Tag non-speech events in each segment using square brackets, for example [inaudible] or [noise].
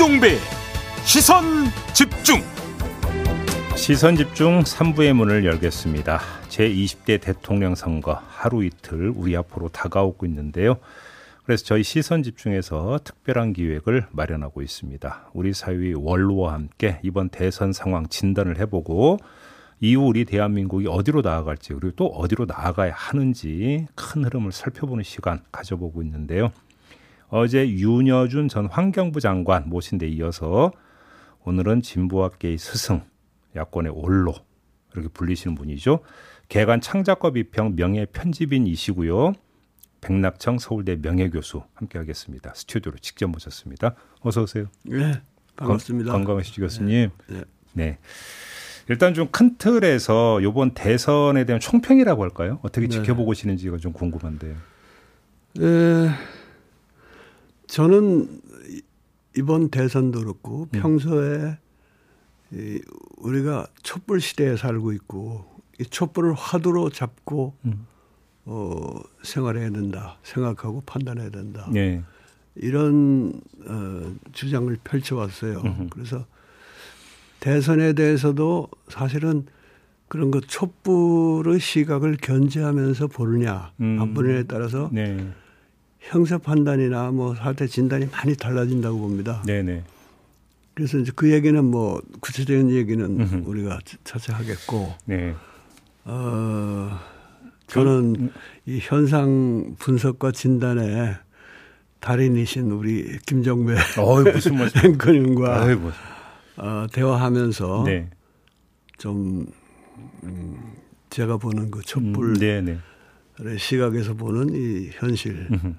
김종배 시선 집중 시선 집중 3부의 문을 열겠습니다. 제20대 대통령 선거 하루 이틀 우리 앞으로 다가오고 있는데요. 그래서 저희 시선 집중에서 특별한 기획을 마련하고 있습니다. 우리 사회의 원로와 함께 이번 대선 상황 진단을 해보고 이후 우리 대한민국이 어디로 나아갈지 그리고 또 어디로 나아가야 하는지 큰 흐름을 살펴보는 시간 가져보고 있는데요. 어제 윤여준 전 환경부 장관 모신 데 이어서 오늘은 진보학계의 스승, 야권의 올로 이렇게 불리시는 분이죠. 개관 창작과 비평 명예 편집인이시고요. 백낙청 서울대 명예교수 함께하겠습니다. 스튜디오로 직접 모셨습니다. 어서 오세요. 네, 반갑습니다. 건, 강하시죠 교수님. 네. 네. 네. 일단 좀 큰 틀에서 이번 대선에 대한 총평이라고 할까요? 어떻게 네. 지켜보고 계시는지가 좀 궁금한데요. 네, 저는 이번 대선도 그렇고 음. 평소에 이 우리가 촛불 시대에 살고 있고 이 촛불을 화두로 잡고 음. 어, 생활해야 된다 생각하고 판단해야 된다. 네. 이런 어, 주장을 펼쳐왔어요. 음흠. 그래서 대선에 대해서도 사실은 그런 거 촛불의 시각을 견제하면서 보느냐 음. 안 보느냐에 따라서 네. 형사 판단이나 뭐 사태 진단이 많이 달라진다고 봅니다. 네네. 그래서 이제 그 얘기는 뭐 구체적인 얘기는 음흠. 우리가 차차 하겠고. 네. 어, 저는 음. 이 현상 분석과 진단에 달인이신 우리 김정배 어이, 무슨 [laughs] 앵커님과 어이, 무슨. 어, 대화하면서 네. 좀 음, 제가 보는 그 촛불 음, 시각에서 보는 이 현실 음흠.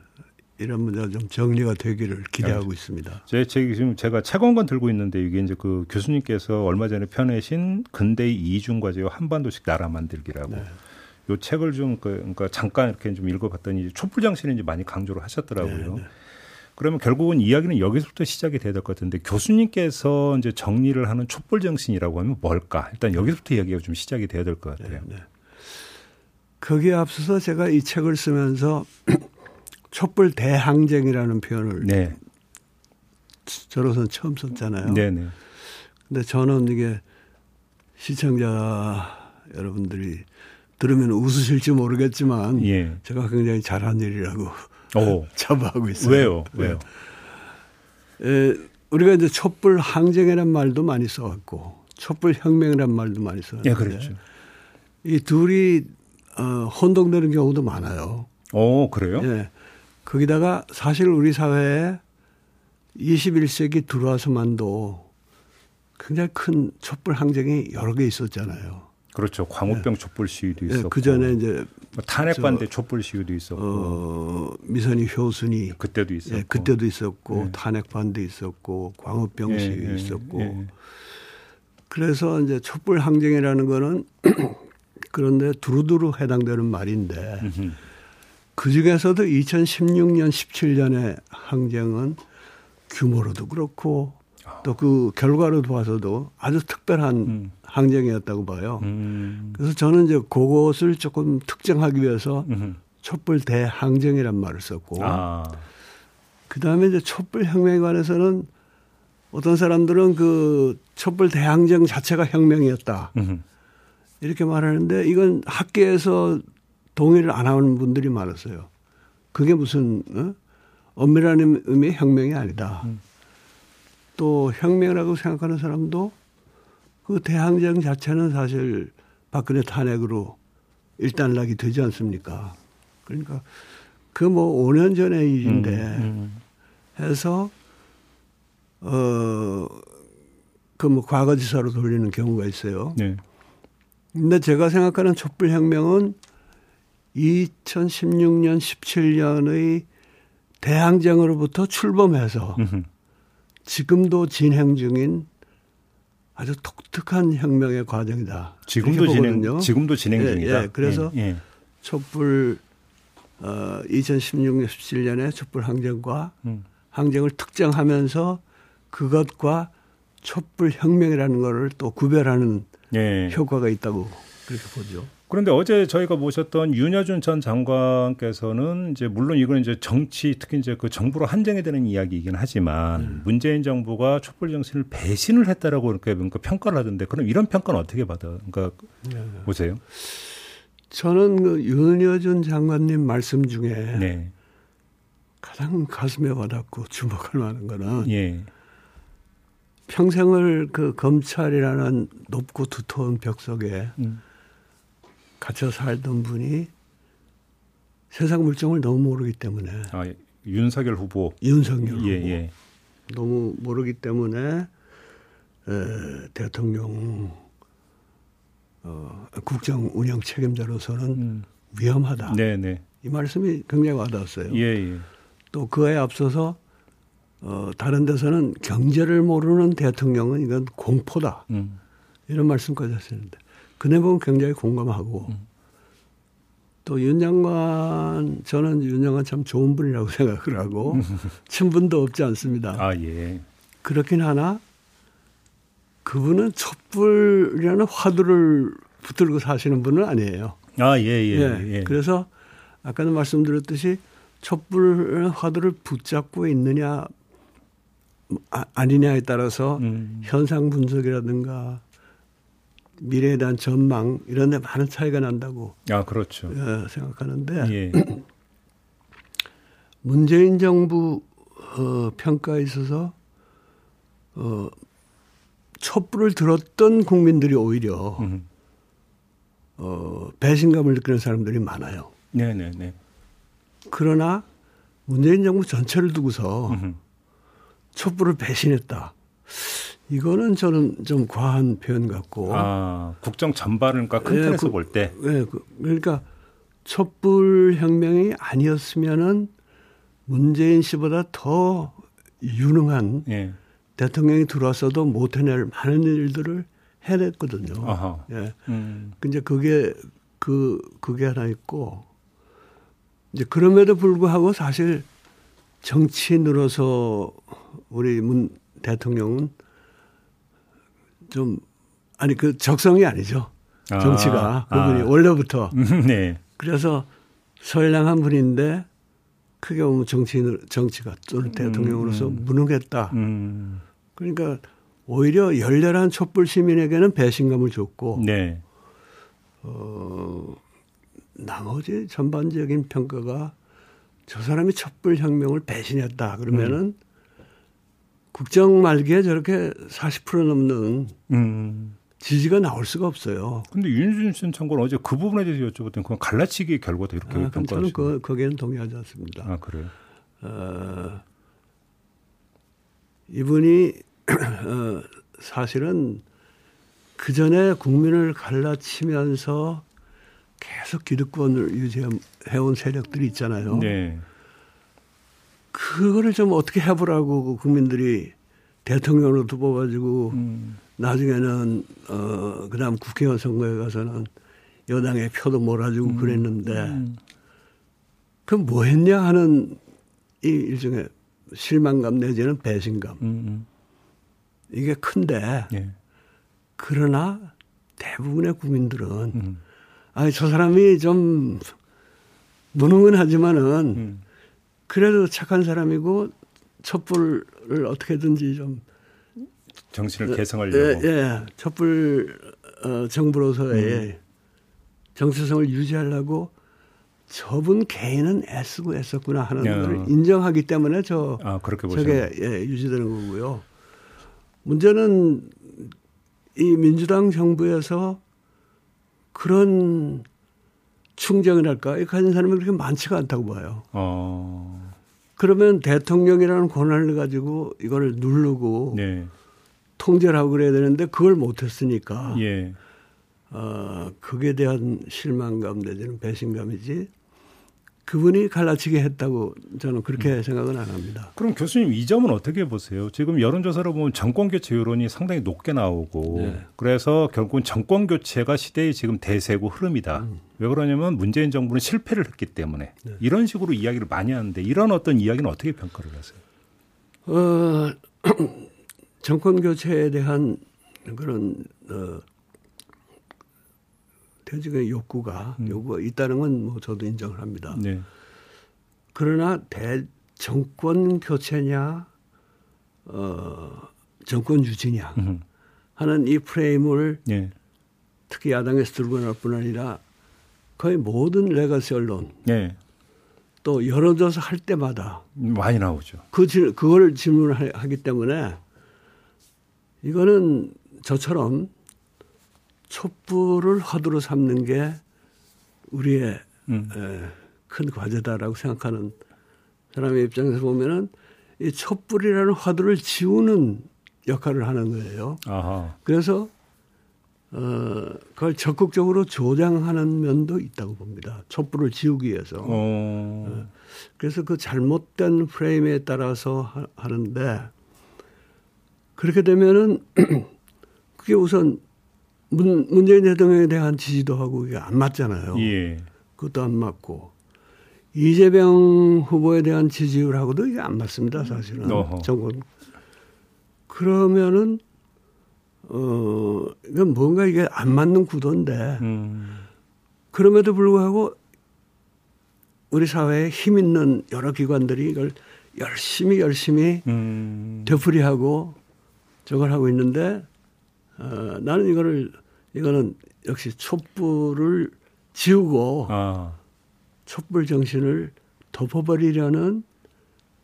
이런 문제가 좀 정리가 되기를 기대하고 네. 있습니다. 제, 제 지금 제가 책한권 들고 있는데 이게 이제 그 교수님께서 얼마 전에 펴내신 근대의 이중 과제와 한반도식 나라 만들기라고. 네. 요 책을 좀 그, 그러니까 잠깐 이렇게 좀 읽어봤더니 촛불 정신을 이제 많이 강조를 하셨더라고요. 네, 네. 그러면 결국은 이야기는 여기서부터 시작이 돼야 될 것 같은데 교수님께서 이제 정리를 하는 촛불 정신이라고 하면 뭘까? 일단 여기서부터 이야기가 좀 시작이 돼야 될 것 같아요. 네, 네. 거기에 앞서서 제가 이 책을 쓰면서 촛불 대항쟁이라는 표현을 네. 저로서는 처음 썼잖아요. 네 네. 근데 저는 이게 시청자 여러분들이 들으면 웃으실지 모르겠지만 예. 제가 굉장히 잘한 일이라고 오. [laughs] 자부하고 있어요. 왜요? 네. 왜요? 에, 우리가 이제 촛불 항쟁이란 말도 많이 써왔고 촛불 혁명이란 말도 많이 써왔는데 예, 그렇죠. 이 둘이 어, 혼동되는 경우도 많아요. 오, 그래요? 예. 거기다가 사실 우리 사회에 21세기 들어와서만도 굉장히 큰 촛불 항쟁이 여러 개 있었잖아요. 그렇죠. 광우병 네. 촛불 시위도 있었고. 네, 그 전에 이제 뭐 탄핵 반대 촛불 시위도 있었고. 어, 미선이 효순이 그때도 있었고. 예, 그때도 있었고 네. 탄핵 반대 있었고 광우병 예, 시위 예, 있었고. 예. 그래서 이제 촛불 항쟁이라는 거는 [clears throat] 그런데 두루두루 해당되는 말인데 그 중에서도 2016년 17년의 항쟁은 규모로도 그렇고 또 그 결과로 봐서도 아주 특별한 음. 항쟁이었다고 봐요. 음. 그래서 저는 이제 그것을 조금 특정하기 위해서 음. 촛불 대항쟁이란 말을 썼고 아. 그 다음에 이제 촛불 혁명에 관해서는 어떤 사람들은 그 촛불 대항쟁 자체가 혁명이었다. 음. 이렇게 말하는데 이건 학계에서 동의를 안 하는 분들이 많았어요. 그게 무슨 어? 엄밀한 의미의 혁명이 아니다. 음. 또 혁명이라고 생각하는 사람도 그 대항쟁 자체는 사실 박근혜 탄핵으로 일단락이 되지 않습니까? 그러니까 그 뭐 5년 전의 일인데 음, 음. 해서 어 그 뭐 과거지사로 돌리는 경우가 있어요. 네. 근데 제가 생각하는 촛불 혁명은 2016년, 17년의 대항쟁으로부터 출범해서 지금도 진행 중인 아주 독특한 혁명의 과정이다. 지금도 진행, 지금도 진행 예, 중이다. 예, 그래서 예, 예. 촛불 어, 2016년, 17년에 촛불 항쟁과 음. 항쟁을 특정하면서 그것과 촛불 혁명이라는 것을 또 구별하는 예. 효과가 있다고 그렇게 보죠. 그런데 어제 저희가 모셨던 윤여준 전 장관께서는 이제 물론 이건 이제 정치 특히 이제 그 정부로 한정이 되는 이야기이긴 하지만 음. 문재인 정부가 촛불 정신을 배신을 했다라고 뭔가 평가를 하던데 그럼 이런 평가는 어떻게 받아? 그러니까 네. 보세요. 저는 그 윤여준 장관님 말씀 중에 네. 가장 가슴에 와닿고 주목할 만한 거는 예. 평생을 그 검찰이라는 높고 두터운 벽 속에 음. 갇혀 살던 분이 세상 물정을 너무 모르기 때문에 아, 윤석열 후보 윤석열 예, 후보 예. 너무 모르기 때문에 에, 대통령 어, 국정 운영 책임자로서는 음. 위험하다. 네네. 네. 이 말씀이 굉장히 와닿았어요. 예, 예. 또 그에 앞서서 어, 다른 데서는 경제를 모르는 대통령은 이건 공포다. 음. 이런 말씀까지 하시는데 그 내용은 굉장히 공감하고 음. 또윤 장관 저는 윤 장관 참 좋은 분이라고 [laughs] 생각을 하고 [laughs] 친분도 없지 않습니다. 아 예. 그렇긴 하나 그분은 촛불이라는 화두를 붙들고 사시는 분은 아니에요. 아 예 예. 예, 예, 예. 그래서 아까도 말씀드렸듯이 촛불 화두를 붙잡고 있느냐 아, 니냐에 따라서 음. 현상 분석이라든가 미래에 대한 전망 이런 데 많은 차이가 난다고 아 그렇죠. 예, 생각하는데 예. [clears throat] 문재인 정부 어, 평가에 있어서 어, 촛불을 들었던 국민들이 오히려 음. 어, 배신감을 느끼는 사람들이 많아요. 네네네. 네, 네. 그러나 문재인 정부 전체를 두고서 음. 촛불을 배신했다. 이거는 저는 좀 과한 표현 같고. 아, 국정 전반을 그러니까 큰 예, 틀에서 그, 볼 때. 예, 그, 그러니까 촛불 혁명이 아니었으면은 문재인 씨보다 더 유능한 예. 대통령이 들어왔어도 못 해낼 많은 일들을 해냈거든요. 아하. 예. 음. 근데 그게 그 그게 하나 있고 이제 그럼에도 불구하고 사실 정치인으로서 우리 문 대통령은 좀 아니 그 적성이 아니죠. 정치가 아, 그분이 아. 원래부터. 네. 그래서 선량한 분인데 크게 보면 정치인 정치가 또는 음, 대통령으로서 음, 무능했다. 음. 그러니까 오히려 열렬한 촛불 시민에게는 배신감을 줬고 네. 어 나머지 전반적인 평가가 저 사람이 촛불 혁명을 배신했다 그러면은 음. 국정 말기에 저렇게 40% 넘는 음. 지지가 나올 수가 없어요. 근데 윤준신 장관 어제 그 부분에 대해서 여쭤봤더니 그건 갈라치기 결과다 이렇게 아, 평가하시죠. 저는 그, 거기에는 동의하지 않습니다. 아, 그래요? 어, 이분이 [clears throat] 어, 사실은 그 전에 국민을 갈라치면서 계속 기득권을 유지해온 세력들이 있잖아요. 네. 그거를 좀 어떻게 해보라고 그 국민들이 대통령으로 두어가지고 음. 나중에는 어 그다음 국회의원 선거에 가서는 여당의 표도 몰아주고 음. 그랬는데 음. 그럼 뭐 했냐 하는 이 일종의 실망감 내지는 배신감 음, 음. 이게 큰데 예. 그러나 대부분의 국민들은 음. 아니 저 사람이 좀 무능은 하지만은 그래도 착한 사람이고 촛불을 어떻게든지 좀 정신을 어, 개성하려고. 예, 예. 촛불 어, 정부로서의 음. 정체성을 유지하려고 저분 개인은 애쓰고 애썼구나 하는 야. 걸 인정하기 때문에 저 아, 그렇게 저게 예, 유지되는 거고요. 문제는 이 민주당 정부에서 그런 충정이랄까 가진 사람이 그렇게 많지가 않다고 봐요. 어. 그러면 대통령이라는 권한을 가지고 이걸 누르고 네. 통제를 하고 그래야 되는데 그걸 못했으니까. 예. 어, 그에 대한 실망감 내지는 배신감이지 그분이 갈라치게 했다고 저는 그렇게 음. 생각은 안 합니다. 그럼 교수님 이 점은 어떻게 보세요? 지금 여론조사로 보면 정권 교체 여론이 상당히 높게 나오고 네. 그래서 결국은 정권 교체가 시대의 지금 대세고 흐름이다. 음. 왜 그러냐면 문재인 정부는 실패를 했기 때문에 네. 이런 식으로 이야기를 많이 하는데 이런 어떤 이야기는 어떻게 평가를 하세요? 어, [clears throat] 정권 교체에 대한 그런 어, 대중의 욕구가 음. 욕구가 있다는 건 뭐 저도 인정을 합니다. 네. 그러나 대 정권 교체냐 어 정권 유지냐 음. 하는 이 프레임을 네. 특히 야당에서 들고 나올 뿐 아니라 거의 모든 legacy 언론 네. 또 여론조사 할 때마다 많이 나오죠. 그 그걸 질문하기 때문에 이거는 저처럼 촛불을 화두로 삼는 게 우리의 음. 에, 큰 과제다라고 생각하는 사람의 입장에서 보면은 이 촛불이라는 화두를 지우는 역할을 하는 거예요. 아하. 그래서 어, 그걸 적극적으로 조장하는 면도 있다고 봅니다. 촛불을 지우기 위해서. 어. 어. 그래서 그 잘못된 프레임에 따라서 하, 하는데 그렇게 되면은 [clears throat] 그게 우선 문, 문재인 대통령에 대한 지지도 하고 이게 안 맞잖아요. 예. 그것도 안 맞고 이재명 후보에 대한 지지율하고도 이게 안 맞습니다. 사실은 어허. 정권 그러면은 어 이건 뭔가 이게 안 맞는 구도인데 음. 그럼에도 불구하고 우리 사회에 힘 있는 여러 기관들이 이걸 열심히 열심히 음. 되풀이하고 저걸 하고 있는데 어, 나는 이거를 이거는 역시 촛불을 지우고 아. 촛불 정신을 덮어버리려는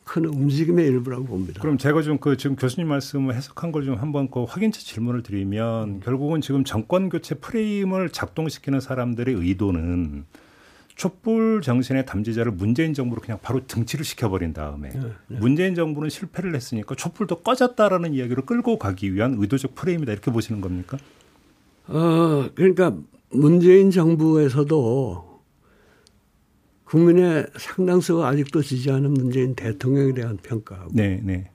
큰 움직임의 일부라고 봅니다. 그럼 제가 좀 그 지금 교수님 말씀을 해석한 걸 좀 한번 그 확인차 질문을 드리면 음. 결국은 지금 정권 교체 프레임을 작동시키는 사람들의 의도는 촛불 정신의 담지자를 문재인 정부로 그냥 바로 등치를 시켜버린 다음에 네, 네. 문재인 정부는 실패를 했으니까 촛불도 꺼졌다라는 이야기로 끌고 가기 위한 의도적 프레임이다 이렇게 보시는 겁니까? 어, 그러니까 문재인 정부에서도 국민의 상당수가 아직도 지지하는 문재인 대통령에 대한 평가하고 네, 네.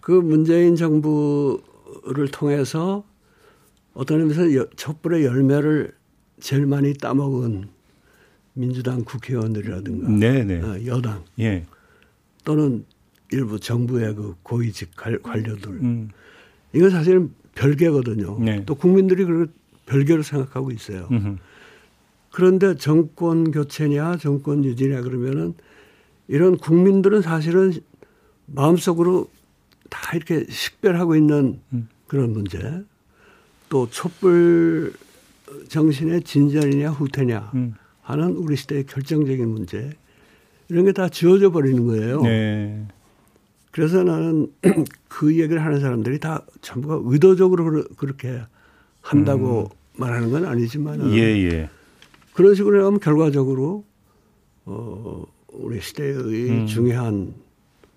그 문재인 정부를 통해서 어떤 의미에서 촛불의 열매를 제일 많이 따먹은 민주당 국회의원들이라든가 네, 네. 어, 여당 예. 또는 일부 정부의 그 고위직 관료들 음. 이건 사실은 별개거든요. 네. 또 국민들이 그걸 별개로 생각하고 있어요. 음흠. 그런데 정권 교체냐 정권 유지냐 그러면은 이런 국민들은 사실은 마음속으로 다 이렇게 식별하고 있는 음. 그런 문제 또 촛불 정신의 진전이냐 후퇴냐 음. 하는 우리 시대의 결정적인 문제 이런 게 다 지워져 버리는 거예요. 네. 그래서 나는 [clears throat] 그 얘기를 하는 사람들이 다 전부가 의도적으로 그렇게 한다고 음. 말하는 건 아니지만 예, 예. 그런 식으로 하면 결과적으로 어 우리 시대의 음. 중요한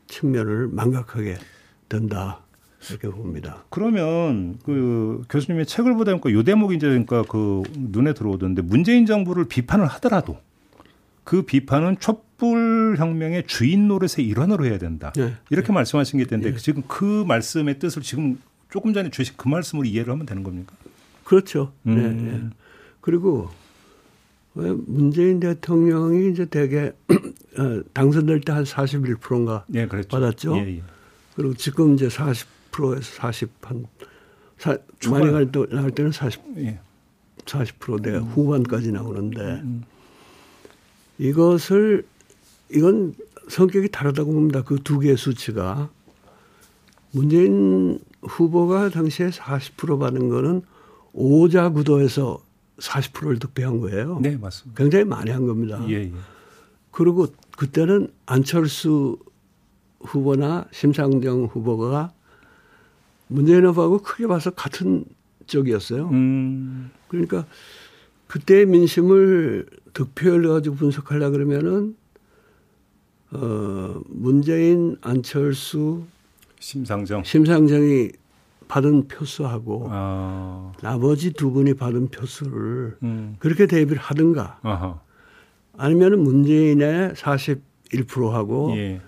측면을 망각하게 된다. 이렇게 봅니다. 그러면 그 교수님의 책을 보다 보니까 요 대목이 이제 그러니까 그 눈에 들어오던데 문재인 정부를 비판을 하더라도 그 비판은 촛 불 혁명의 주인 노릇의 일환으로 해야 된다. 네. 이렇게 네. 말씀하신 게 있는데 네. 지금 그 말씀의 뜻을 지금 조금 전에 주신 그 말씀으로 이해를 하면 되는 겁니까? 그렇죠. 음. 그리고 왜 문재인 대통령이 이제 대개 [clears throat] 어, 당선될 때 한 41%인가 네, 그렇죠. 받았죠. 예, 예. 그리고 지금 이제 40%에서 40한 많이 갈 때, 나갈 때는 40, 예. 40%대 음. 후반까지 나오는데 음. 음. 이것을 이건 성격이 다르다고 봅니다. 그 두 개의 수치가 문재인 후보가 당시에 40% 받은 거는 오자 구도에서 40%를 득표한 거예요. 네, 맞습니다. 굉장히 많이 한 겁니다. 예, 예. 그리고 그때는 안철수 후보나 심상정 후보가 문재인 후보하고 크게 봐서 같은 쪽이었어요. 음. 그러니까 그때의 민심을 득표율 가지고 분석하려 그러면은 어 문재인, 안철수, 심상정, 심상정이 받은 표수하고 아. 나머지 두 분이 받은 표수를 음. 그렇게 대비를 하든가 아하. 아니면은 문재인의 41%하고 예.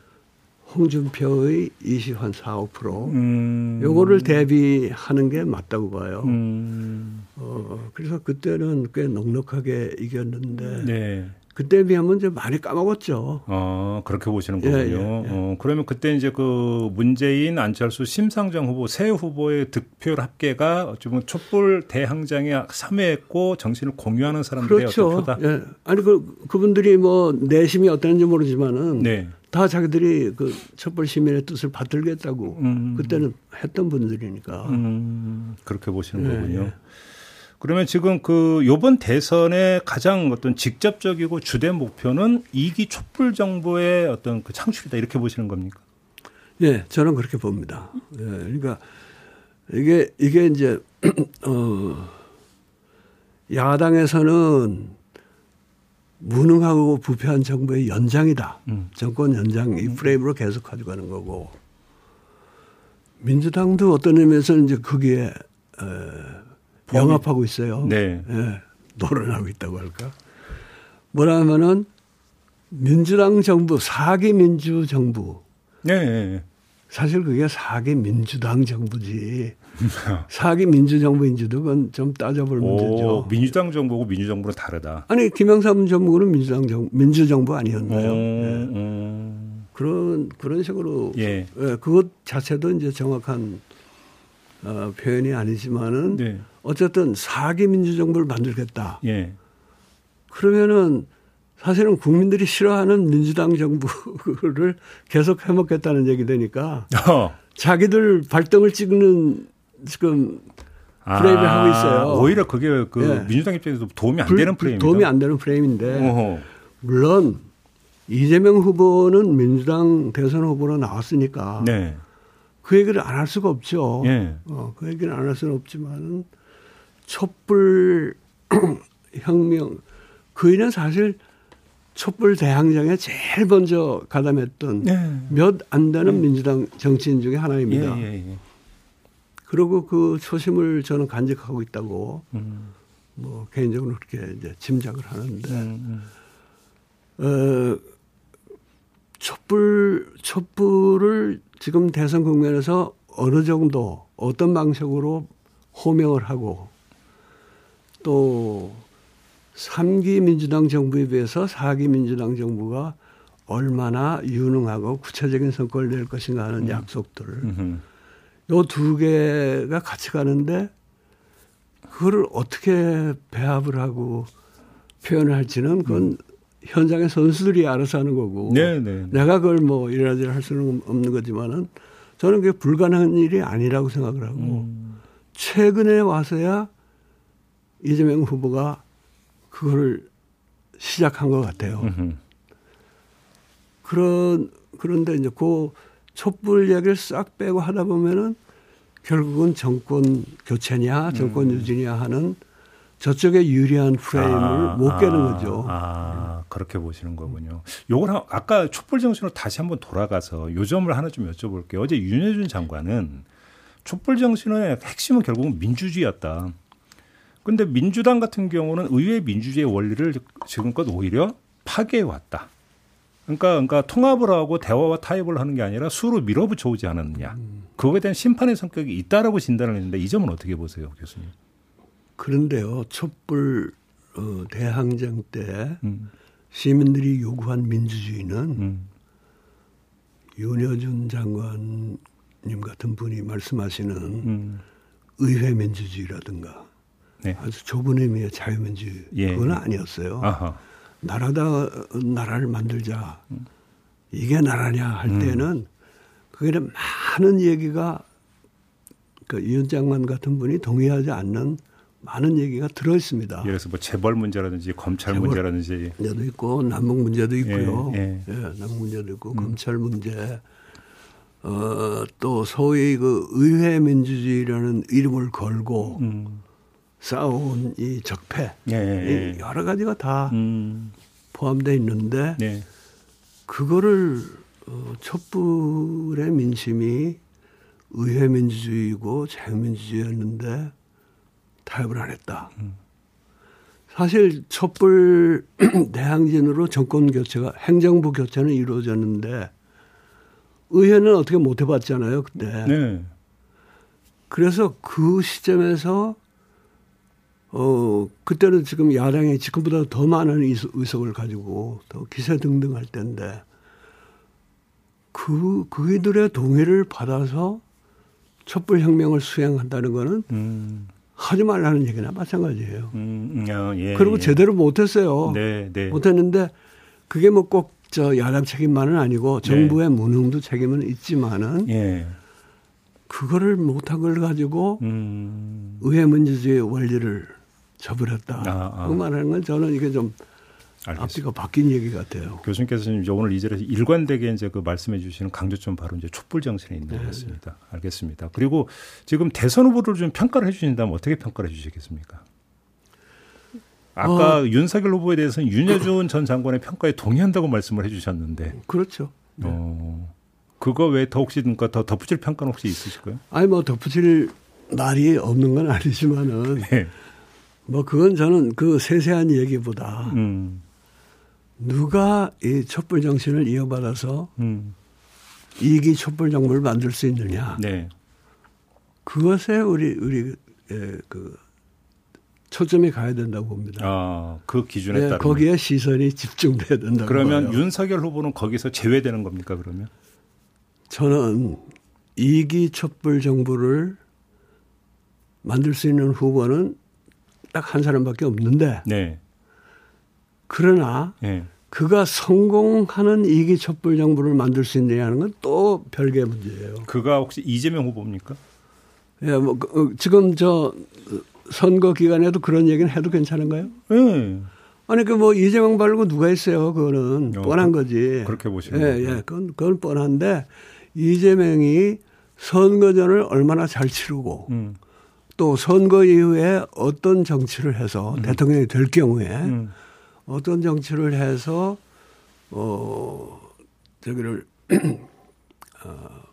홍준표의 20한 4, 5%. 음. 요거를 대비하는 게 맞다고 봐요. 음. 어, 그래서 그때는 꽤 넉넉하게 이겼는데 네. 그때 비하면 이제 많이 까먹었죠. 어, 그렇게 보시는 거군요. 예, 예, 예. 어, 그러면 그때 이제 그 문재인, 안철수, 심상정 후보 세 후보의 득표율 합계가 어쩌면 촛불 대항장에 참여했고 정신을 공유하는 사람들의 그렇죠. 표다. 예. 아니 그 그분들이 뭐 내심이 어땠는지 모르지만은 네. 다 자기들이 그 촛불 시민의 뜻을 받들겠다고 음. 그때는 했던 분들이니까. 음, 그렇게 보시는 예, 거군요. 예. 그러면 지금 그 요번 대선의 가장 어떤 직접적이고 주된 목표는 이기 촛불 정부의 어떤 그 창출이다 이렇게 보시는 겁니까? 예, 저는 그렇게 봅니다. 예, 그러니까 이게 이게 이제 [clears throat] 어 야당에서는 무능하고 부패한 정부의 연장이다. 음. 정권 연장 이 프레임으로 계속 가져가는 거고 민주당도 어떤 의미에서 이제 거기에 에, 영합하고 있어요. 네. 예, 노련하고 있다고 할까. 뭐라 하면은 민주당 정부, 사기 민주 정부. 네. 네. 사실 그게 사기 민주당 정부지. [laughs] 사기 민주정부인지도 그건 좀 따져볼 문제죠. 오, 민주당 정부고 민주정부는 다르다. 아니 김영삼 정부는 민주당 정 민주정부 아니었나요? 어, 예. 어. 그런 그런 식으로 예. 예, 그것 자체도 이제 정확한 어, 표현이 아니지만은 네. 어쨌든 사기 민주정부를 만들겠다. 예. 그러면은 사실은 국민들이 싫어하는 민주당 정부를 [laughs] 계속 해먹겠다는 얘기 되니까 어. 자기들 발등을 찍는 지금 프레임을 하고 있어요. 아, 오히려 그게 그 예. 민주당 입장에서 도움이 안 불- 되는 프레임이다. 도움이 안 되는 프레임인데 어허. 물론 이재명 후보는 민주당 대선 후보로 나왔으니까 네. 그 얘기를 안 할 수가 없죠. 예. 어, 그 얘기는 안할 수는 없지만은 촛불 [clears throat] 혁명 그이는 사실 촛불 대항장에 제일 먼저 가담했던 네. 몇안 되는 민주당 정치인 중에 예, 하나입니다. 예, 예. 그리고 그 초심을 저는 간직하고 있다고 음, 뭐 개인적으로 그렇게 이제 짐작을 하는데 음, 어, 촛불 촛불을 지금 대선 국면에서 어느 정도 어떤 방식으로 호명을 하고 또 3기 민주당 정부에 비해서 4기 민주당 정부가 얼마나 유능하고 구체적인 성과를 낼 것인가 하는 약속들. 음, 요두 개가 같이 가는데 그거를 어떻게 배합을 하고 표현을 할지는 그건 현장의 선수들이 알아서 하는 거고 네, 네. 네. 내가 그걸 뭐 이래저래 할 수는 없는 거지만은 저는 그게 불가능한 일이 아니라고 생각을 하고 음, 최근에 와서야 이재명 후보가 그거를 시작한 것 같아요. 음, 그런 그런데 이제 그 촛불 얘기를 싹 빼고 하다 보면은 결국은 정권 교체냐 정권 음. 유지냐 하는 저쪽에 유리한 프레임을 아, 못 깨는 아, 거죠. 아, 그렇게 보시는 거군요. 요걸 한- 아까 촛불 정신으로 다시 한번 돌아가서 요 점을 하나 좀 여쭤볼게요. 어제 윤여준 장관은 촛불 정신의 핵심은 결국은 민주주의였다. 근데 민주당 같은 경우는 의회 민주주의의 원리를 지금껏 오히려 파괴해 왔다. 그러니까, 그러니까 통합을 하고 대화와 타협을 하는 게 아니라 수로 밀어붙여 오지 않았느냐. 그거에 대한 심판의 성격이 있다라고 진단을 했는데 이 점은 어떻게 보세요, 교수님? 그런데요, 촛불 어, 대항쟁 때 음, 시민들이 요구한 민주주의는 음, 윤여준 장관님 같은 분이 말씀하시는 음. 의회 민주주의라든가 네. 아주 좁은 의미의 자유민주주의 예. 그건 아니었어요. 아하. 나라다 나라를 만들자 이게 나라냐 할 음. 때는 그게 많은 얘기가 그윤 장관 같은 분이 동의하지 않는 많은 얘기가 들어 있습니다. 예를 들어서 뭐 재벌 문제라든지 검찰 재벌. 문제라든지 문제도 있고 남북 문제도 있고요. 예, 예, 예. 남북 문제도 있고 검찰 문제. 어, 또 소위 그 의회 민주주의라는 이름을 걸고 음. 싸운 이 적폐 예, 예, 이 여러 가지가 다 음. 포함되어 있는데 네. 그거를 어, 촛불의 민심이 의회 민주주의고 자유민주주의였는데 타협을 안 했다. 사실 촛불 [clears throat] 대항진으로 정권 교체가 행정부 교체는 이루어졌는데 의회는 어떻게 못 해봤잖아요 그때. 네. 그래서 그 시점에서 어, 그때는 지금 야당이 지금보다 더 많은 의석을 가지고 더 기세 등등할 때인데 그, 그이들의 동의를 받아서 촛불 혁명을 수행한다는 거는 음. 하지 말라는 얘기나 마찬가지예요. 음, 어, 예, 그리고 예. 제대로 못했어요. 네, 네. 못했는데 그게 뭐 꼭 저 야당 책임만은 아니고 네. 정부의 네. 무능도 책임은 있지만은 예. 그거를 못한 걸 가지고 음. 의회 민주주의 원리를 저버렸다. 아, 아. 그 말하는 건 저는 이게 좀 알겠습니다. 앞뒤가 바뀐 얘기 같아요. 교수님께서 이제 오늘 이 자리에서 일관되게 이제 그 말씀해 주시는 강조점 바로 이제 촛불 정신에 있는 네. 것 같습니다. 알겠습니다. 그리고 지금 대선 후보를 좀 평가를 해 주신다면 어떻게 평가를 해 주시겠습니까? 아까 어, 윤석열 후보에 대해서는 윤여준 전 장관의 평가에 동의한다고 말씀을 해 주셨는데. 그렇죠. 네. 어, 그거 외에 더 혹시 그러니까 더 덧붙일 평가는 혹시 있으실까요? 아니 뭐 덧붙일 말이 없는 건 아니지만은 네. 뭐 그건 저는 그 세세한 얘기보다 음. 누가 이 촛불 정신을 이어받아서 음. 이기 촛불 정부를 만들 수 있느냐. 네. 그것에 우리 우리 그 초점이 가야 된다고 봅니다. 아, 그 기준에 네, 따라 거기에 시선이 집중돼야 된다. 그러면 봐요. 윤석열 후보는 거기서 제외되는 겁니까? 그러면 저는 이기 촛불 정부를 만들 수 있는 후보는 딱 한 사람밖에 없는데. 네. 그러나 네. 그가 성공하는 이기 촛불 정부를 만들 수 있느냐는 건 또 별개의 문제예요. 그가 혹시 이재명 후보입니까? 예, 뭐 그, 어, 지금 저 선거 기간에도 그런 얘기는 해도 괜찮은가요? 네. 아니 그 뭐 이재명 말고 누가 있어요? 그거는 어, 뻔한 그, 거지. 그렇게 보시면. 예, 예. 그건 그건 뻔한데 이재명이 선거전을 얼마나 잘 치르고 음. 또 선거 이후에 어떤 정치를 해서 음. 대통령이 될 경우에 음. 어떤 정치를 해서 어 저기를 [clears throat] 어,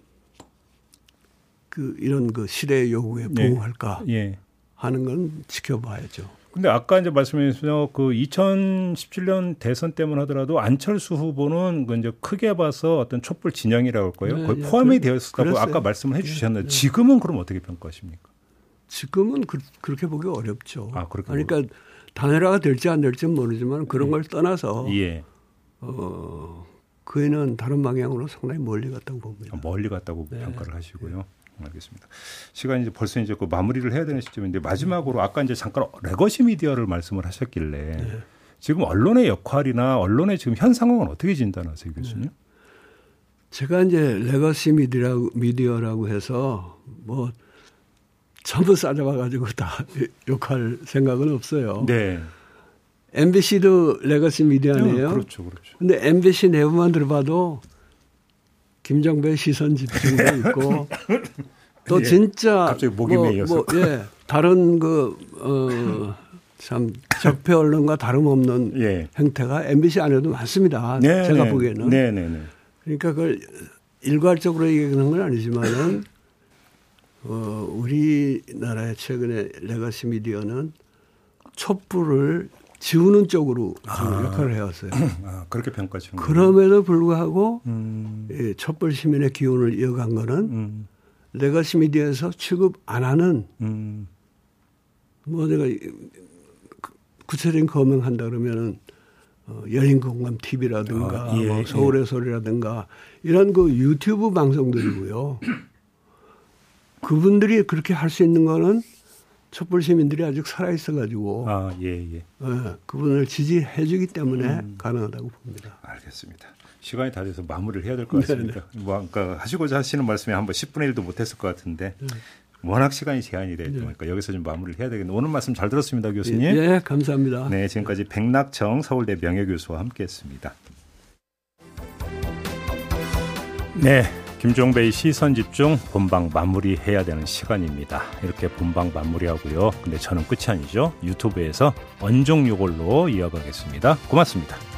그 이런 그 시대의 요구에 네. 부응할까 예. 예. 하는 건 지켜봐야죠. 근데 아까 이제 말씀해 주신 그 2017년 대선 때문 하더라도 안철수 후보는 그 이제 크게 봐서 어떤 촛불 진영이라고 할까요? 네, 거의 예, 포함이 그, 되었다고 아까 말씀을 해 주셨는데 네, 네. 지금은 그럼 어떻게 평가하십니까? 지금은 그, 렇게 보기 어렵죠. 아, 그렇게 그러니까 단일화가 될지 안 될지는 모르지만 그런 네. 걸 떠나서 예. 어, 그 애는 다른 방향으로 상당히 멀리 갔다고 봅니다. 아, 멀리 갔다고 네. 평가를 하시고요. 알겠습니다. 시간이 이제 벌써 이제 그 마무리를 해야 되는 시점인데 마지막으로 아까 이제 잠깐 legacy 미디어를 말씀을 하셨길래 네. 지금 언론의 역할이나 언론의 지금 현 상황은 어떻게 진단하세요, 교수님? 네. 제가 이제 legacy 미디어라고, 미디어라고 해서 뭐 전부 싸잡아가지고 다 욕할 생각은 없어요. 네. MBC도 legacy 미디어네요. 어, 그렇죠, 그렇죠. 근데 MBC 내부만 들어봐도 김종배 시선 집중도 [laughs] 있고 또 예, 진짜 갑자기 목이 뭐, 메이어서 뭐, 예, 다른 그 어, 참 적폐 언론과 다름없는 예. 행태가 MBC 안에도 많습니다. 네, 제가 네. 보기에는. 네, 네, 네. 그러니까 그걸 일괄적으로 얘기하는 건 아니지만은 [laughs] 어, 우리나라의 최근에 legacy 미디어는 촛불을 지우는 쪽으로 아, 역할을 해왔어요. [clears throat] 아, 그렇게 평가하시는 그럼에도 불구하고 음. 예, 촛불 시민의 기운을 이어간 거는 음. legacy 미디어에서 취급 안 하는 음. 뭐 내가 구체적인 거명한다 그러면은 어, 여인공감 TV라든가 아, 예, 뭐 서울의 예. 소리라든가 이런 그 유튜브 방송들이고요. [clears throat] 그분들이 그렇게 할 수 있는 거는 촛불 시민들이 아직 살아 있어 가지고 아, 예, 예. 예, 그분을 지지해 주기 때문에 음. 가능하다고 봅니다. 알겠습니다. 시간이 다 돼서 마무리를 해야 될 것 같습니다. 네네. 뭐 아까 하시고자 하시는 말씀이 한번 10분의 1도 못 했을 것 같은데 네. 워낙 시간이 제한이 되다 네. 보니까 여기서 좀 마무리를 해야 되겠는데 오늘 말씀 잘 들었습니다, 교수님. 예, 예 감사합니다. 네, 지금까지 백낙청 서울대 명예교수와 함께했습니다. 네, 김종배의 시선 집중 본방 마무리해야 되는 시간입니다. 이렇게 본방 마무리하고요. 근데 저는 끝이 아니죠. 유튜브에서 언종 요걸로 이어가겠습니다. 고맙습니다.